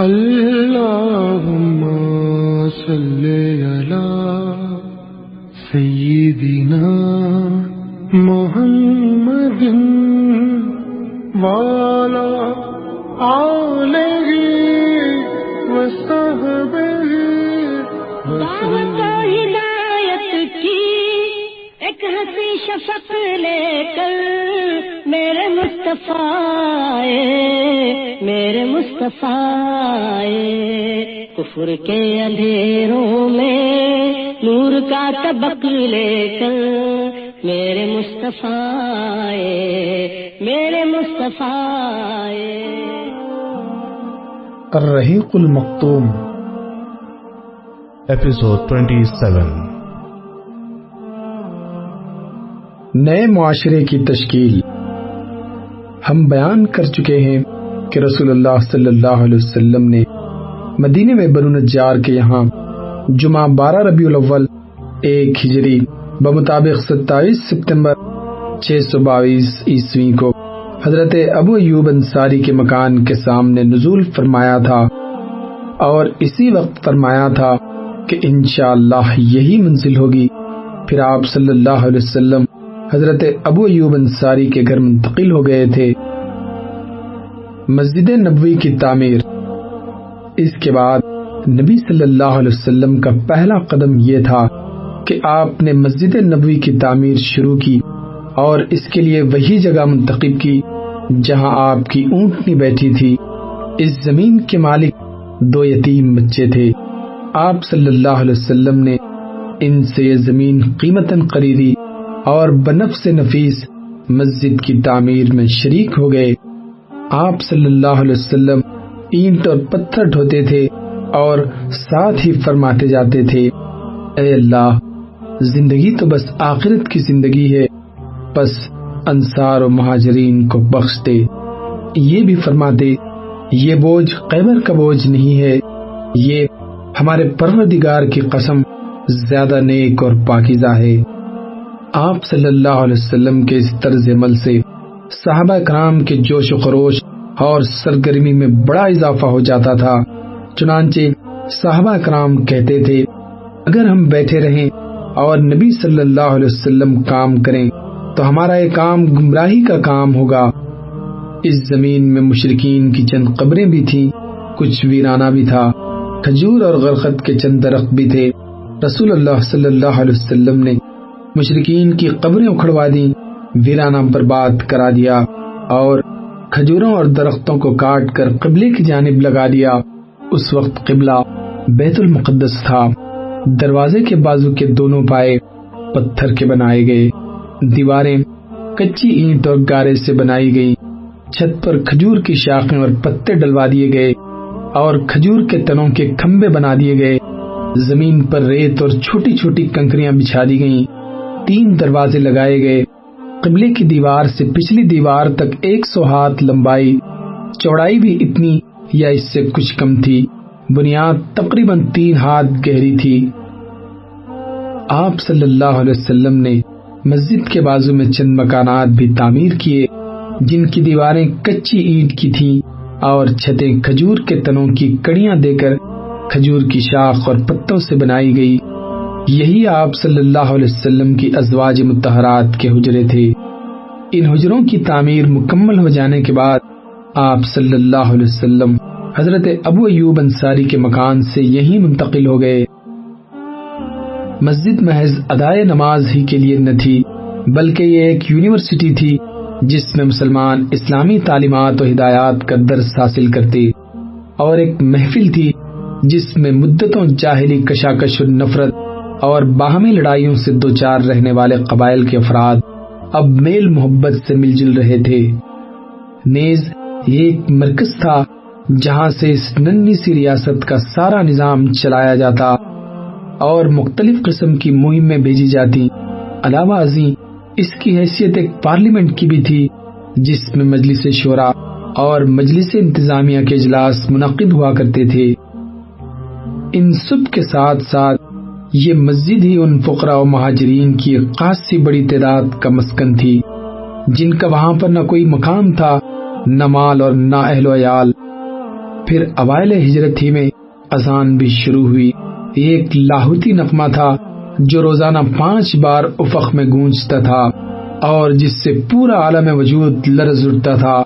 اللهم صل على سيدنا محمد وعلى آله وصحبه دعوت ہدایت کی ایک ہنسی شفق مصطفیٰ میرے مصطفیٰ کفر کے اندھیروں میں نور کا طبق لے کر میرے مصطفیٰ میرے مصطفیٰ آئے۔ الرحیق المختوم ایپیسوڈ 27 نئے معاشرے کی تشکیل ہم بیان کر چکے ہیں کہ رسول اللہ صلی اللہ علیہ وسلم نے مدینے میں بنو نجار کے یہاں جمعہ بارہ ربیع الاول، ایک ہجری بمطابق ستائیس ستمبر چھ سو باویس عیسوی کو حضرت ابو ایوب انصاری کے مکان کے سامنے نزول فرمایا تھا اور اسی وقت فرمایا تھا کہ انشاءاللہ یہی منزل ہوگی۔ پھر آپ صلی اللہ علیہ وسلم حضرت ابو ایوب انصاری کے گھر منتقل ہو گئے تھے۔ مسجد نبوی کی تعمیر۔ اس کے بعد نبی صلی اللہ علیہ وسلم کا پہلا قدم یہ تھا کہ آپ نے مسجد نبوی کی تعمیر شروع کی اور اس کے لیے وہی جگہ منتخب کی جہاں آپ کی اونٹنی بیٹھی تھی۔ اس زمین کے مالک دو یتیم بچے تھے۔ آپ صلی اللہ علیہ وسلم نے ان سے یہ زمین قیمتاً خریدی اور بنف سے نفیس مسجد کی تعمیر میں شریک ہو گئے۔ آپ صلی اللہ علیہ وسلم اینٹ اور پتھر ڈھوتے تھے اور ساتھ ہی فرماتے جاتے تھے، اے اللہ، زندگی تو بس آخرت کی زندگی ہے بس انصار و مہاجرین کو بخش دے۔ یہ بھی فرماتے، یہ بوجھ قیمر کا بوجھ نہیں ہے، یہ ہمارے پروردگار کی قسم زیادہ نیک اور پاکیزہ ہے۔ آپ صلی اللہ علیہ وسلم کے اس طرز عمل سے صحابہ کرام کے جوش و خروش اور سرگرمی میں بڑا اضافہ ہو جاتا تھا۔ چنانچہ صحابہ کرام کہتے تھے، اگر ہم بیٹھے رہیں اور نبی صلی اللہ علیہ وسلم کام کریں، تو ہمارا یہ کام گمراہی کا کام ہوگا۔ اس زمین میں مشرقین کی چند قبریں بھی تھیں، کچھ ویرانہ بھی تھا۔ کھجور اور غرخت کے چند درخت بھی تھے۔ رسول اللہ صلی اللہ علیہ وسلم نے مشرقین کی قبریں اکھڑوا دی ویرانہ برباد کرا دیا اور کھجوروں اور درختوں کو کاٹ کر قبلے کی جانب لگا دیا۔ اس وقت قبلہ بیت المقدس تھا۔ دروازے کے بازو کے دونوں پائے پتھر کے بنائے گئے۔ دیواریں کچی اینٹ اور گارے سے بنائی گئی چھت پر کھجور کی شاخیں اور پتے ڈلوا دیے گئے اور کھجور کے تنوں کے کھمبے بنا دیے گئے۔ زمین پر ریت اور چھوٹی چھوٹی کنکریاں بچھا دی گئیں۔ تین دروازے لگائے گئے۔ قبلے کی دیوار سے پچھلی دیوار تک ایک سو ہاتھ لمبائی، چوڑائی بھی اتنی یا اس سے کچھ کم تھی۔ بنیاد تقریباً تین ہاتھ گہری تھی۔ آپ صلی اللہ علیہ وسلم نے مسجد کے بازو میں چند مکانات بھی تعمیر کیے، جن کی دیواریں کچی اینٹ کی تھیں اور چھتیں کھجور کے تنوں کی کڑیاں دے کر کھجور کی شاخ اور پتوں سے بنائی گئی۔ یہی آپ صلی اللہ علیہ وسلم کی ازواج متحرات کے حجرے تھے۔ ان حجروں کی تعمیر مکمل ہو جانے کے بعد آپ صلی اللہ علیہ وسلم حضرت ابو ایوب انصاری کے مکان سے یہی منتقل ہو گئے۔ مسجد محض ادائے نماز ہی کے لیے نہ تھی، بلکہ یہ ایک یونیورسٹی تھی جس میں مسلمان اسلامی تعلیمات و ہدایات کا درس حاصل کرتے۔ اور ایک محفل تھی جس میں مدتوں جاہلی کشاکش و نفرت اور باہمی لڑائیوں سے دو چار رہنے والے قبائل کے افراد اب میل محبت سے مل جل رہے تھے۔ نیز یہ ایک مرکز تھا جہاں سے اس ننی سی ریاست کا سارا نظام چلایا جاتا اور مختلف قسم کی مہمیں بھیجی جاتی۔ علاوہ ازیں اس کی حیثیت ایک پارلیمنٹ کی بھی تھی جس میں مجلس شورا اور مجلس انتظامیہ کے اجلاس منعقد ہوا کرتے تھے۔ ان سب کے ساتھ ساتھ یہ مسجد ہی ان فقراء و مہاجرین کی ایک خاصی بڑی تعداد کا مسکن تھی، جن کا وہاں پر نہ کوئی مقام تھا، نہ مال اور نہ اہل و عیال۔ پھر اوائل ہجرت ہی میں اذان بھی شروع ہوئی۔ یہ ایک لاہوتی نغمہ تھا جو روزانہ پانچ بار افق میں گونجتا تھا اور جس سے پورا عالم وجود لرز اٹھتا تھا۔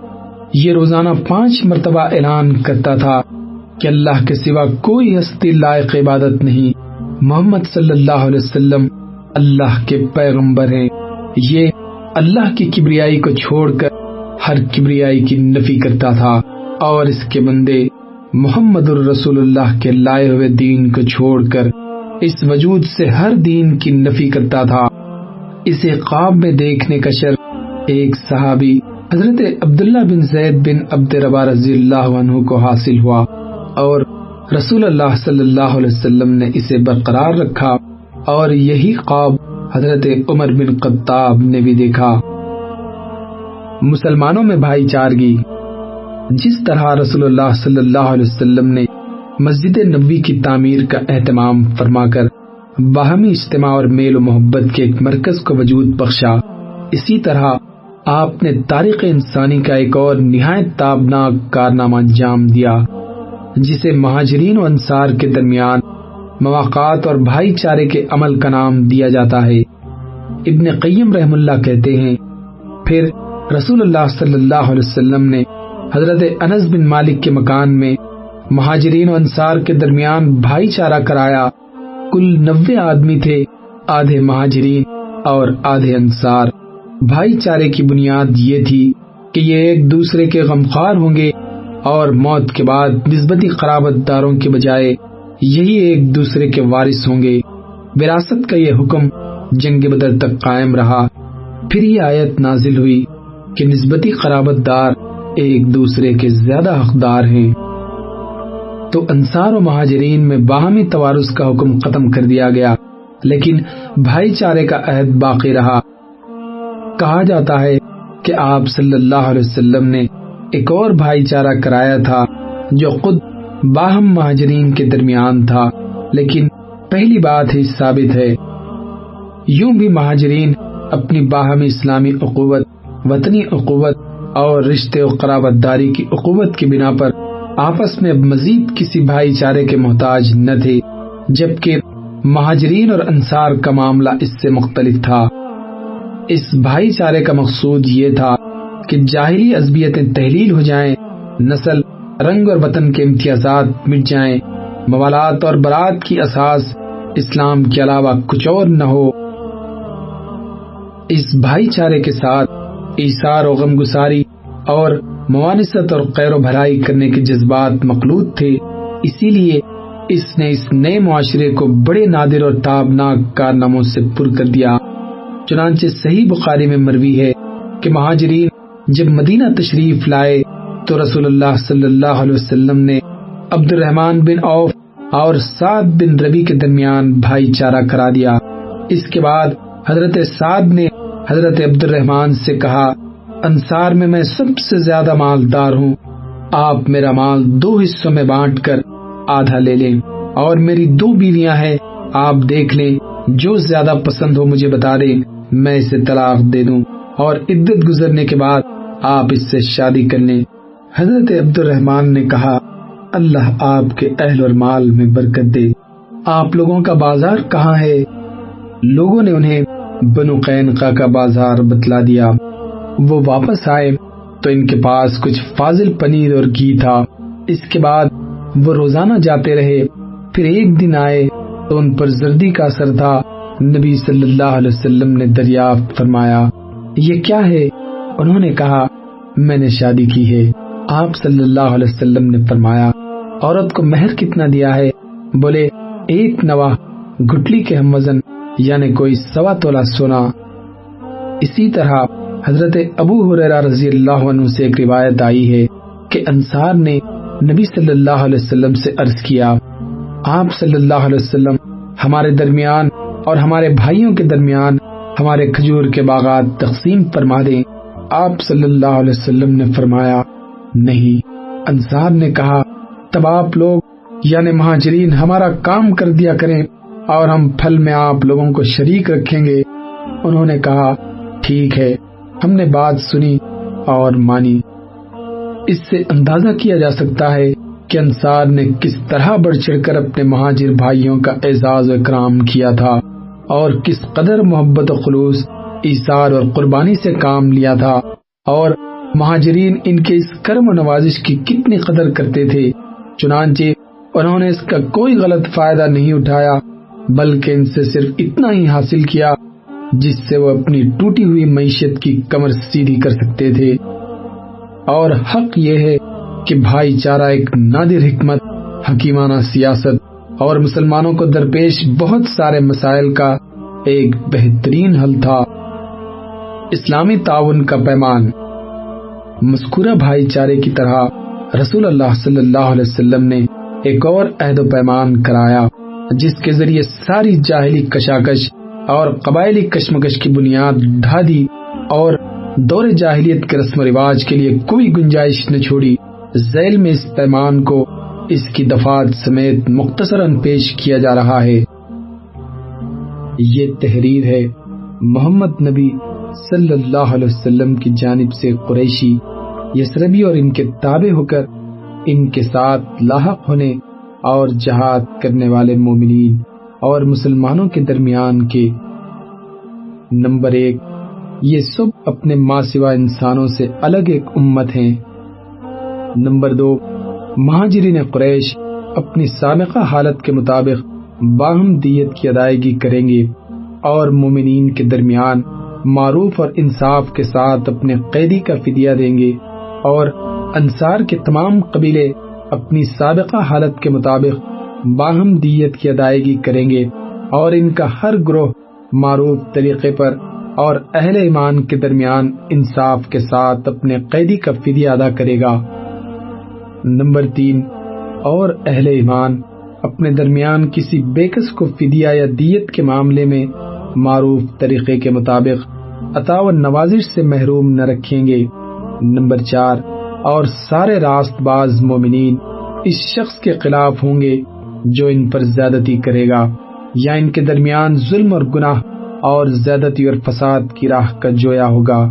یہ روزانہ پانچ مرتبہ اعلان کرتا تھا کہ اللہ کے سوا کوئی ہستی لائق عبادت نہیں۔ محمد صلی اللہ علیہ وسلم اللہ کے پیغمبر ہیں۔ یہ اللہ کی کبریائی کو چھوڑ کر ہر کبریائی کی نفی کرتا تھا اور اس کے بندے محمد الرسول اللہ کے لائے ہوئے دین کو چھوڑ کر اس وجود سے ہر دین کی نفی کرتا تھا۔ اسے خواب میں دیکھنے کا شرف ایک صحابی حضرت عبداللہ بن زید بن عبد ربا رضی اللہ عنہ کو حاصل ہوا اور رسول اللہ صلی اللہ علیہ وسلم نے اسے برقرار رکھا اور یہی خواب حضرت عمر بن قطاب نے بھی دیکھا۔ مسلمانوں میں بھائی چارگی، جس طرح رسول اللہ صلی اللہ علیہ وسلم نے مسجد نبوی کی تعمیر کا اہتمام فرما کر باہمی اجتماع اور میل و محبت کے ایک مرکز کو وجود بخشا، اسی طرح آپ نے تاریخ انسانی کا ایک اور نہایت تابناک کارنامہ انجام دیا۔ جسے مہاجرین و انصار کے درمیان مواقع اور بھائی چارے کے عمل کا نام دیا جاتا ہے۔ ابن قیم رحم اللہ کہتے ہیں، پھر رسول اللہ صلی اللہ علیہ وسلم نے حضرت انس بن مالک کے مکان میں مہاجرین و انصار کے درمیان بھائی چارہ کرایا۔ کل نوے آدمی تھے، آدھے مہاجرین اور آدھے انصار۔ بھائی چارے کی بنیاد یہ تھی کہ یہ ایک دوسرے کے غمخوار ہوں گے۔ اور موت کے بعد نسبتی قرابت داروں کے بجائے یہی ایک دوسرے کے وارث ہوں گے۔ وراثت کا یہ حکم جنگ بدر تک قائم رہا۔ پھر یہ آیت نازل ہوئی کہ نسبتی قرابت دار ایک دوسرے کے زیادہ حقدار ہیں۔ تو انصار و مہاجرین میں باہمی توارث کا حکم ختم کر دیا گیا، لیکن بھائی چارے کا عہد باقی رہا۔ کہا جاتا ہے کہ آپ صلی اللہ علیہ وسلم نے ایک اور بھائی چارہ کرایا تھا جو خود باہم مہاجرین کے درمیان تھا، لیکن پہلی بات ہی ثابت ہے۔ یوں بھی مہاجرین اپنی باہمی اسلامی اقوت وطنی اقوت اور رشتے و قرابت داری کی اقوت کی بنا پر آپس میں مزید کسی بھائی چارے کے محتاج نہ تھے، جبکہ مہاجرین اور انصار کا معاملہ اس سے مختلف تھا۔ اس بھائی چارے کا مقصود یہ تھا کہ جاہلی ازبیتیں تحلیل ہو جائیں، نسل، رنگ اور وطن کے امتیازات مٹ جائیں۔ موالات اور برات کی اساس اسلام کے علاوہ کچھ اور نہ ہو۔ اس بھائی چارے کے ساتھ ایسار و غم گساری اور موانست اور قیر و بھرائی کرنے کے جذبات مخلوط تھے، اسی لیے اس نے اس نئے معاشرے کو بڑے نادر اور تابناک کارناموں سے پر کر دیا۔ چنانچہ صحیح بخاری میں مروی ہے کہ مہاجرین جب مدینہ تشریف لائے تو رسول اللہ صلی اللہ علیہ وسلم نے عبد الرحمان بن اوف اور سعد بن ربی کے درمیان بھائی چارہ کرا دیا۔ اس کے بعد حضرت سعد نے حضرت عبد الرحمان سے کہا، انصار میں میں سب سے زیادہ مالدار ہوں۔ آپ میرا مال دو حصوں میں بانٹ کر آدھا لے لیں اور میری دو بیویاں ہیں، آپ دیکھ لیں، جو زیادہ پسند ہو مجھے بتا دیں، میں اسے طلاق دے دوں۔ اور عدت گزرنے کے بعد آپ اس سے شادی کر لیں حضرت عبد الرحمان نے کہا، اللہ آپ کے اہل اور مال میں برکت دے۔ آپ لوگوں کا بازار کہاں ہے؟ لوگوں نے انہیں بنو قینقا کا بازار بتلا دیا۔ وہ واپس آئے تو ان کے پاس کچھ فاضل پنیر اور گھی تھا۔ اس کے بعد وہ روزانہ جاتے رہے۔ پھر ایک دن آئے تو ان پر زردی کا اثر تھا۔ نبی صلی اللہ علیہ وسلم نے دریافت فرمایا یہ کیا ہے؟ انہوں نے کہا، میں نے شادی کی ہے۔ آپ صلی اللہ علیہ وسلم نے فرمایا، عورت کو مہر کتنا دیا ہے؟ بولے، ایک نوا گٹلی کے ہم وزن یعنی کوئی سوا تولا سونا۔ اسی طرح حضرت ابو حریرہ رضی اللہ عنہ سے ایک روایت آئی ہے کہ انصار نے نبی صلی اللہ علیہ وسلم سے عرض کیا، آپ صلی اللہ علیہ وسلم ہمارے درمیان اور ہمارے بھائیوں کے درمیان ہمارے کھجور کے باغات تقسیم فرما دیں۔ آپ صلی اللہ علیہ وسلم نے فرمایا، نہیں، انصار نے کہا، تب آپ لوگ یعنی مہاجرین، ہمارا کام کر دیا کریں اور ہم پھل میں آپ لوگوں کو شریک رکھیں گے۔ انہوں نے کہا، ٹھیک ہے، ہم نے بات سنی اور مانی۔ اس سے اندازہ کیا جا سکتا ہے کہ انصار نے کس طرح بڑھ چڑھ کر اپنے مہاجر بھائیوں کا اعزاز و اکرام کیا تھا۔ اور کس قدر محبت و خلوص ایثار اور قربانی سے کام لیا تھا اور مہاجرین ان کے اس کرم و نوازش کی کتنی قدر کرتے تھے۔ چنانچہ انہوں نے اس کا کوئی غلط فائدہ نہیں اٹھایا، بلکہ ان سے صرف اتنا ہی حاصل کیا جس سے وہ اپنی ٹوٹی ہوئی معیشت کی کمر سیدھی کر سکتے تھے۔ اور حق یہ ہے کہ بھائی چارہ ایک نادر حکمت، حکیمانہ سیاست اور مسلمانوں کو درپیش بہت سارے مسائل کا ایک بہترین حل تھا۔ اسلامی تعاون کا پیمان۔ مذکورہ بھائی چارے کی طرح رسول اللہ صلی اللہ علیہ وسلم نے ایک اور عہد و پیمان کرایا، جس کے ذریعے ساری جاہلی کشاکش اور قبائلی کشمکش کی بنیاد ڈھا دی اور دور جاہلیت کے رسم و رواج کے لیے کوئی گنجائش نہ چھوڑی۔ ذیل میں اس پیمان کو اس کی دفات سمیت مختصراً پیش کیا جا رہا ہے۔ یہ تحریر ہے محمد نبی صلی اللہ علیہ وسلم کی جانب سے قریشی، یسربی اور ان کے تابع ہو کر ان کے ساتھ لاحق ہونے اور جہاد کرنے والے مومنین اور مسلمانوں کے درمیان کے۔ نمبر ایک، یہ سب اپنے ماں سوا انسانوں سے الگ ایک امت ہیں۔ نمبر دو مہاجرین قریش اپنی سابقہ حالت کے مطابق باہم دیت کی ادائیگی کریں گے اور مومنین کے درمیان معروف اور انصاف کے ساتھ اپنے قیدی کا فدیہ دیں گے اور انصار کے تمام قبیلے اپنی سابقہ حالت کے مطابق باہم دیت کی ادائیگی کریں گے اور ان کا ہر گروہ معروف طریقے پر اور اہل ایمان کے درمیان انصاف کے ساتھ اپنے قیدی کا فدیہ ادا کرے گا۔ نمبر تین، اور اہل ایمان اپنے درمیان کسی بیکس کو فدیہ یا دیت کے معاملے میں معروف طریقے کے مطابق عطا و نوازش سے محروم نہ رکھیں گے۔ نمبر چار، اور سارے راست باز مومنین اس شخص کے خلاف ہوں گے جو ان پر زیادتی کرے گا، یا ان کے درمیان ظلم اور گناہ اور زیادتی اور فساد کی راہ کا جویا ہوگا۔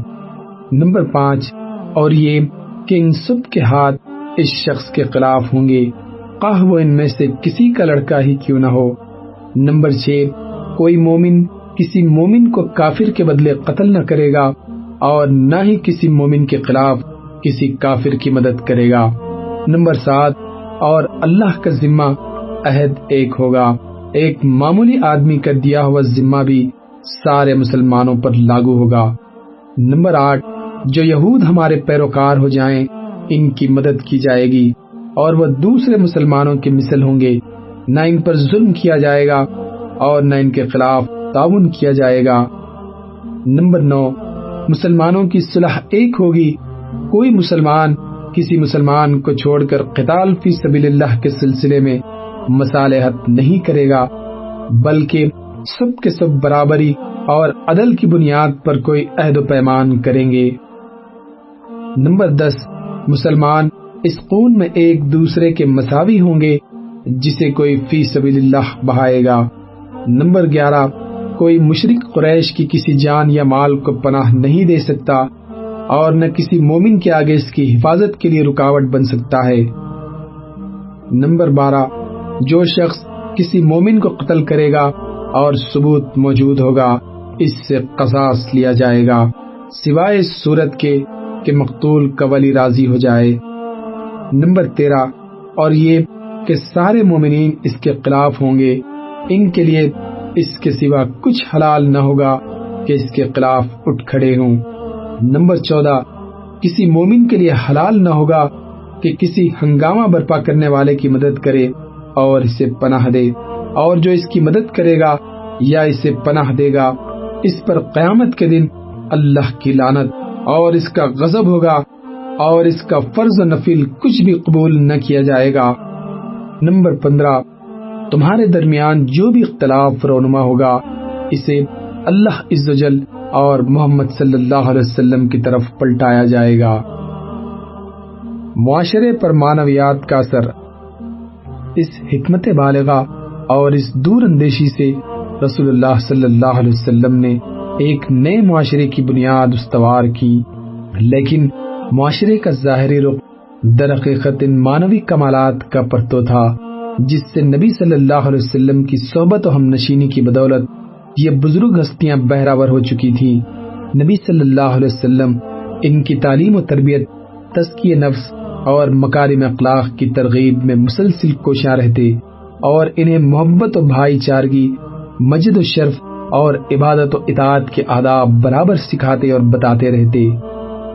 نمبر پانچ، اور یہ کہ ان سب کے ہاتھ اس شخص کے خلاف ہوں گے۔ قاہ وہ ان میں سے کسی کا لڑکا ہی کیوں نہ ہو۔ نمبر چھ، کوئی مومن کسی مومن کو کافر کے بدلے قتل نہ کرے گا اور نہ ہی کسی مومن کے خلاف کسی کافر کی مدد کرے گا۔ نمبر سات، اور اللہ کا ذمہ عہد ایک ہوگا۔ ایک معمولی آدمی کا دیا ہوا ذمہ بھی سارے مسلمانوں پر لاگو ہوگا۔ نمبر آٹھ، جو یہود ہمارے پیروکار ہو جائیں ان کی مدد کی جائے گی اور وہ دوسرے مسلمانوں کے مثل ہوں گے۔ نہ ان پر ظلم کیا جائے گا اور نہ ان کے خلاف تعاون کیا جائے گا۔ نمبر نو، مسلمانوں کی صلح ایک ہوگی۔ کوئی مسلمان کسی مسلمان کو چھوڑ کر قتال فی سبیل اللہ کے سلسلے میں مصالحت نہیں کرے گا، بلکہ سب کے سب برابری اور عدل کی بنیاد پر کوئی عہد و پیمان کریں گے۔ نمبر دس مسلمان اس خون میں ایک دوسرے کے مساوی ہوں گے، جسے کوئی فی سبیل اللہ بہائے گا۔ نمبر گیارہ، کوئی مشرق قریش کی کسی جان یا مال کو پناہ نہیں دے سکتا اور نہ کسی مومن کے آگے اس کی حفاظت کے لیے رکاوٹ بن سکتا ہے۔ نمبر بارہ، جو شخص کسی مومن کو قتل کرے گا اور ثبوت موجود ہوگا، اس سے قصاص لیا جائے گا، سوائے اس صورت کے کہ مقتول کا ولی راضی ہو جائے۔ نمبر تیرہ، اور یہ کہ سارے مومنین اس کے خلاف ہوں گے۔ ان کے لیے اس کے سوا کچھ حلال نہ ہوگا کہ اس کے خلاف اٹھ کھڑے ہوں۔ نمبر چودہ، کسی مومن کے لیے حلال نہ ہوگا کہ کسی ہنگامہ برپا کرنے والے کی مدد کرے اور اسے پناہ دے۔ اور جو اس کی مدد کرے گا یا اسے پناہ دے گا، اس پر قیامت کے دن اللہ کی لانت اور اس کا غضب ہوگا اور اس کا فرض و نفل کچھ بھی قبول نہ کیا جائے گا۔ نمبر پندرہ، تمہارے درمیان جو بھی اختلاف رونما ہوگا، اسے اللہ عز و جل اور محمد صلی اللہ علیہ وسلم کی طرف پلٹایا جائے گا۔ معاشرے پر مانویات کا اثر۔ اس حکمت بالغا اور اس دور اندیشی سے رسول اللہ صلی اللہ علیہ وسلم نے ایک نئے معاشرے کی بنیاد استوار کی، لیکن معاشرے کا ظاہری رخ درقیقت ان مانوی کمالات کا پرتو تھا، جس سے نبی صلی اللہ علیہ وسلم کی صحبت و ہم نشینی کی بدولت یہ بزرگ ہستیاں بہراور ہو چکی تھی۔ نبی صلی اللہ علیہ وسلم ان کی تعلیم و تربیت تسکی نفس اور مکارم اخلاق کی ترغیب میں مسلسل کوشاں رہتے اور انہیں محبت و بھائی چارگی، مجد و شرف اور عبادت و اطاعت کے آداب برابر سکھاتے اور بتاتے رہتے۔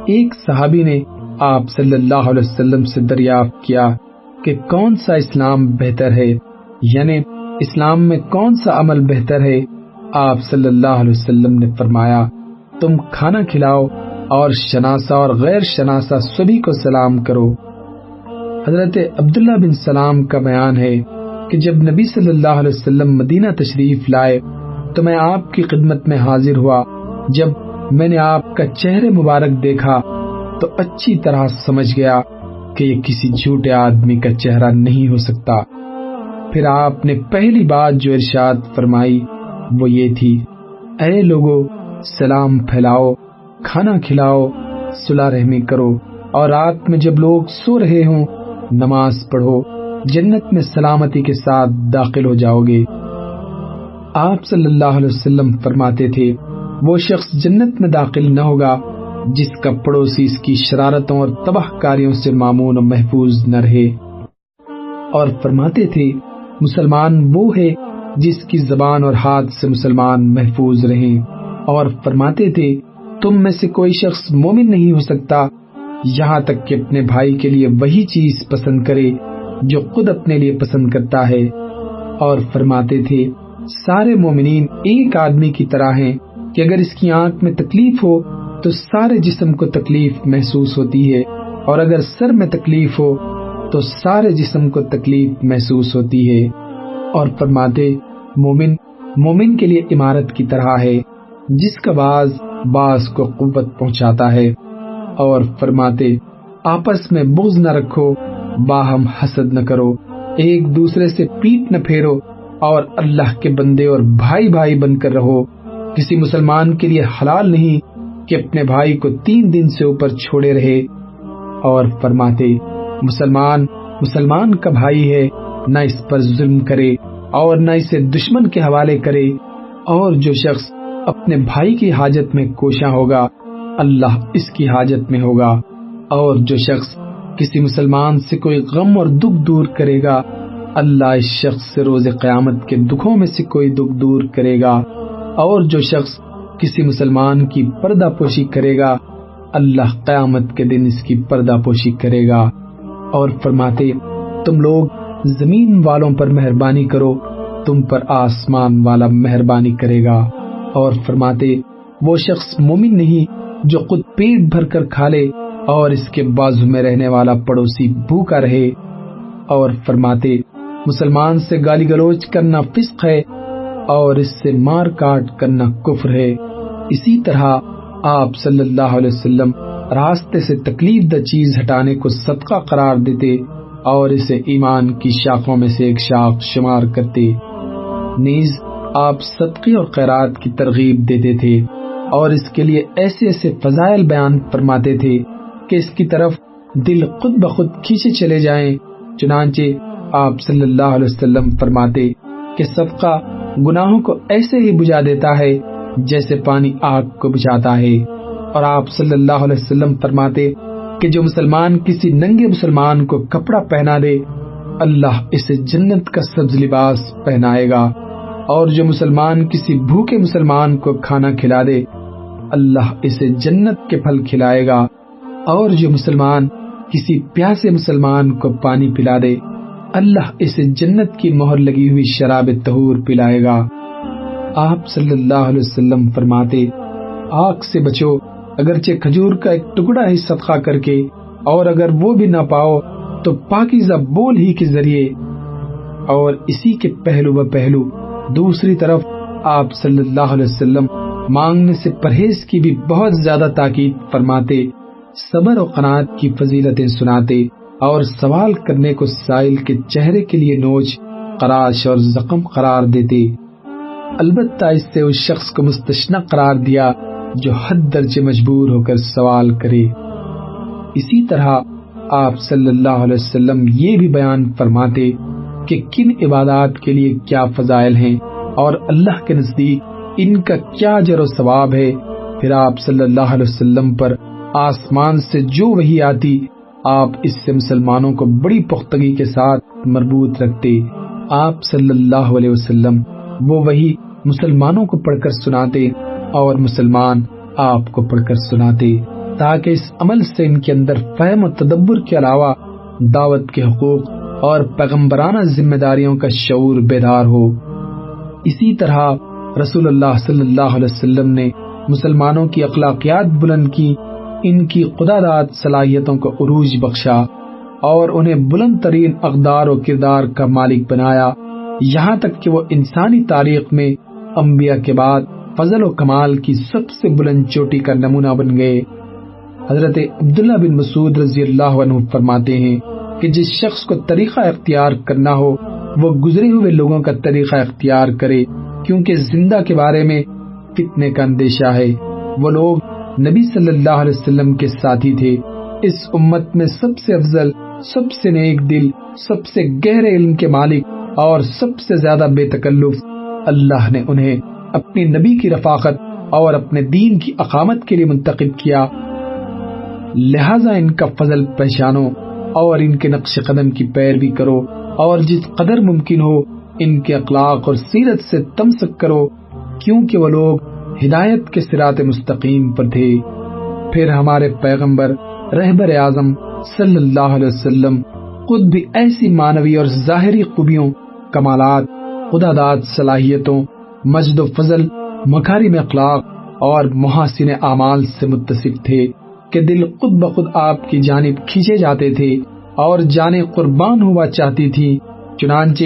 ایک صحابی نے آپ صلی اللہ علیہ وسلم سے دریافت کیا کہ کون سا اسلام بہتر ہے؟ یعنی اسلام میں کون سا عمل بہتر ہے؟ آپ صلی اللہ علیہ وسلم نے فرمایا، تم کھانا کھلاؤ اور شناسا اور غیر شناسا سبھی کو سلام کرو۔ حضرت عبداللہ بن سلام کا بیان ہے کہ جب نبی صلی اللہ علیہ وسلم مدینہ تشریف لائے تو میں آپ کی خدمت میں حاضر ہوا۔ جب میں نے آپ کا چہرے مبارک دیکھا تو اچھی طرح سمجھ گیا کہ یہ کسی جھوٹے آدمی کا چہرہ نہیں ہو سکتا۔ پھر آپ نے پہلی بات جو ارشاد فرمائی وہ یہ تھی، اے لوگو، سلام پھیلاؤ، کھانا کھلاؤ سلا رحمی کرو اور رات میں جب لوگ سو رہے ہوں، نماز پڑھو، جنت میں سلامتی کے ساتھ داخل ہو جاؤ گے۔ آپ صلی اللہ علیہ وسلم فرماتے تھے، وہ شخص جنت میں داخل نہ ہوگا، جس کا پڑوسی اس کی شرارتوں اور تباہ کاریوں سے معمون و محفوظ نہ رہے۔ اور فرماتے تھے، مسلمان وہ ہے جس کی زبان اور ہاتھ سے مسلمان محفوظ رہیں۔ اور فرماتے تھے، تم میں سے کوئی شخص مومن نہیں ہو سکتا، یہاں تک کہ اپنے بھائی کے لیے وہی چیز پسند کرے جو خود اپنے لیے پسند کرتا ہے۔ اور فرماتے تھے سارے مومنین ایک آدمی کی طرح ہیں کہ اگر اس کی آنکھ میں تکلیف ہو تو سارے جسم کو تکلیف محسوس ہوتی ہے اور اگر سر میں تکلیف ہو تو سارے جسم کو تکلیف محسوس ہوتی ہے۔ اور فرماتے، مومن مومن کے لیے عمارت کی طرح ہے، جس کا باز باز کو قوت پہنچاتا ہے۔ اور فرماتے، آپس میں بغض نہ رکھو، باہم حسد نہ کرو، ایک دوسرے سے پیٹ نہ پھیرو۔ اور اللہ کے بندے اور بھائی بھائی بن کر رہو۔ کسی مسلمان کے لیے حلال نہیں کہ اپنے بھائی کو تین دن سے اوپر چھوڑے رہے۔ اور فرماتے، مسلمان مسلمان کا بھائی ہے، نہ اس پر ظلم کرے اور نہ اسے دشمن کے حوالے کرے۔ اور جو شخص اپنے بھائی کی حاجت میں کوشاں ہوگا، اللہ اس کی حاجت میں ہوگا۔ اور جو شخص کسی مسلمان سے کوئی غم اور دکھ دور کرے گا اللہ اس شخص سے روز قیامت کے دکھوں میں سے کوئی دکھ دور کرے گا اور جو شخص کسی مسلمان کی پردہ پوشی کرے گا، اللہ قیامت کے دن اس کی پردہ پوشی کرے گا۔ اور فرماتے، تم لوگ زمین والوں پر مہربانی کرو، تم پر آسمان والا مہربانی کرے گا۔ اور فرماتے، وہ شخص مومن نہیں جو خود پیٹ بھر کر کھا لے اور اس کے بازو میں رہنے والا پڑوسی بھوکا رہے۔ اور فرماتے مسلمان سے گالی گلوچ کرنا فسق ہے اور اس سے مار کاٹ کرنا کفر ہے۔ اسی طرح آپ صلی اللہ علیہ وسلم راستے سے تکلیف دہ چیز ہٹانے کو صدقہ قرار دیتے اور اسے ایمان کی شاخوں میں سے ایک شاخ شمار کرتے۔ نیز آپ صدقے اور خیرات کی ترغیب دیتے تھے اور اس کے لیے ایسے ایسے فضائل بیان فرماتے تھے کہ اس کی طرف دل خود بخود کھینچے چلے جائیں۔ چنانچہ آپ صلی اللہ علیہ وسلم فرماتے کہ صدقہ گناہوں کو ایسے ہی بجھا دیتا ہے جیسے پانی آگ کو بجھاتا ہے۔ اور آپ صلی اللہ علیہ وسلم فرماتے کہ جو مسلمان کسی ننگے مسلمان کو کپڑا پہنا دے، اللہ اسے جنت کا سبز لباس پہنائے گا۔ اور جو مسلمان کسی بھوکے مسلمان کو کھانا کھلا دے، اللہ اسے جنت کے پھل کھلائے گا۔ اور جو مسلمان کسی پیاسے مسلمان کو پانی پلا دے اللہ اسے جنت کی مہر لگی ہوئی شراب تہور پلائے گا۔ آپ صلی اللہ علیہ وسلم فرماتے، آگ سے بچو، اگرچہ کھجور کا ایک ٹکڑا ہی صدقہ کر کے، اور اگر وہ بھی نہ پاؤ تو پاکیزہ بول ہی کے ذریعے۔ اور اسی کے پہلو و پہلو، دوسری طرف آپ صلی اللہ علیہ وسلم مانگنے سے پرہیز کی بھی بہت زیادہ تاکید فرماتے، صبر و قناعت کی فضیلتیں سناتے۔ اور سوال کرنے کو سائل کے چہرے کے لیے نوچ قراش اور زخم قرار دیتے۔ البتہ اس سے اس شخص کو مستشنا قرار دیا جو حد درجے مجبور ہو کر سوال کرے۔ اسی طرح آپ صلی اللہ علیہ وسلم یہ بھی بیان فرماتے کہ کن عبادات کے لیے کیا فضائل ہیں اور اللہ کے نزدیک ان کا کیا جر و ثواب ہے۔ پھر آپ صلی اللہ علیہ وسلم پر آسمان سے جو وہی آتی آپ اس سے مسلمانوں کو بڑی پختگی کے ساتھ مربوط رکھتے۔ آپ صلی اللہ علیہ وسلم وہ وہی مسلمانوں کو پڑھ کر سناتے اور مسلمان آپ کو پڑھ کر سناتے، تاکہ اس عمل سے ان کے اندر فہم و تدبر کے علاوہ دعوت کے حقوق اور پیغمبرانہ ذمہ داریوں کا شعور بیدار ہو۔ اسی طرح رسول اللہ صلی اللہ علیہ وسلم نے مسلمانوں کی اخلاقیات بلند کی۔ ان کی خدا داد صلاحیتوں کو عروج بخشا اور انہیں بلند ترین اقدار و کردار کا مالک بنایا۔ یہاں تک کہ وہ انسانی تاریخ میں انبیاء کے بعد فضل و کمال کی سب سے بلند چوٹی کا نمونہ بن گئے۔ حضرت عبداللہ بن مسعود رضی اللہ عنہ فرماتے ہیں کہ جس شخص کو طریقہ اختیار کرنا ہو، وہ گزرے ہوئے لوگوں کا طریقہ اختیار کرے، کیونکہ زندہ کے بارے میں فتنے کا اندیشہ ہے۔ وہ لوگ نبی صلی اللہ علیہ وسلم کے ساتھی تھے۔ اس امت میں سب سے افضل، سب سے نیک دل، سب سے گہرے علم کے مالک اور سب سے زیادہ بے تکلف اللہ نے انہیں اپنی نبی کی رفاقت اور اپنے دین کی اقامت کے لیے منتخب کیا۔ لہذا ان کا فضل پہچانو اور ان کے نقش قدم کی پیروی کرو اور جس قدر ممکن ہو ان کے اخلاق اور سیرت سے تمسک کرو، کیونکہ وہ لوگ ہدایت کے سرات مستقیم پر تھے۔ پھر ہمارے پیغمبر رہبر اعظم صلی اللہ علیہ وسلم خود بھی ایسی مانوی اور ظاہری خوبیوں، کمالات خدا داد صلاحیتوں، مجد و فضل مکاری میں اخلاق اور محاسن اعمال سے متصف تھے کہ دل خود بخود آپ کی جانب کھینچے جاتے تھے اور جانے قربان ہوا چاہتی تھی۔ چنانچہ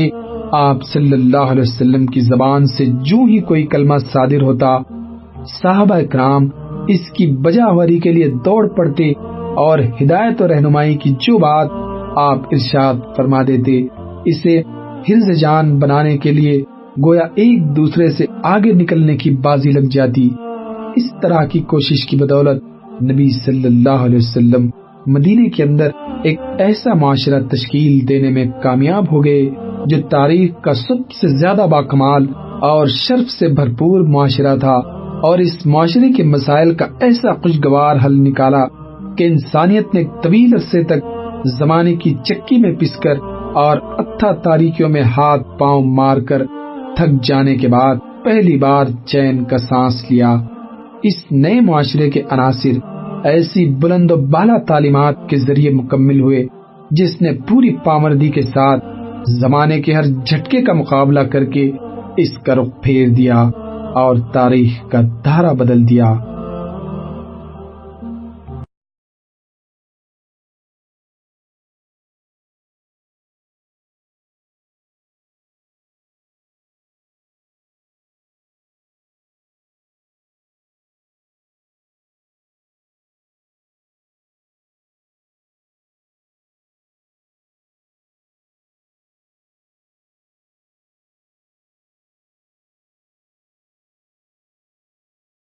آپ صلی اللہ علیہ وسلم کی زبان سے جو ہی کوئی کلمہ صادر ہوتا صحابہ کرام اس کی بجاوری کے لیے دوڑ پڑتے اور ہدایت و رہنمائی کی جو بات آپ ارشاد فرما دیتے، اسے ہرز جان بنانے کے لیے گویا ایک دوسرے سے آگے نکلنے کی بازی لگ جاتی۔ اس طرح کی کوشش کی بدولت نبی صلی اللہ علیہ وسلم مدینے کے اندر ایک ایسا معاشرہ تشکیل دینے میں کامیاب ہو گئے جو تاریخ کا سب سے زیادہ باکمال اور شرف سے بھرپور معاشرہ تھا۔ اور اس معاشرے کے مسائل کا ایسا خوشگوار حل نکالا کہ انسانیت نے طویل عرصے تک زمانے کی چکی میں پس کر اور اتھا تاریکیوں میں ہاتھ پاؤں مار کر تھک جانے کے بعد پہلی بار چین کا سانس لیا۔ اس نئے معاشرے کے عناصر ایسی بلند و بالا تعلیمات کے ذریعے مکمل ہوئے، جس نے پوری پامردی کے ساتھ زمانے کے ہر جھٹکے کا مقابلہ کر کے اس کا رخ پھیر دیا۔ اور تاریخ کا دھارا بدل دیا۔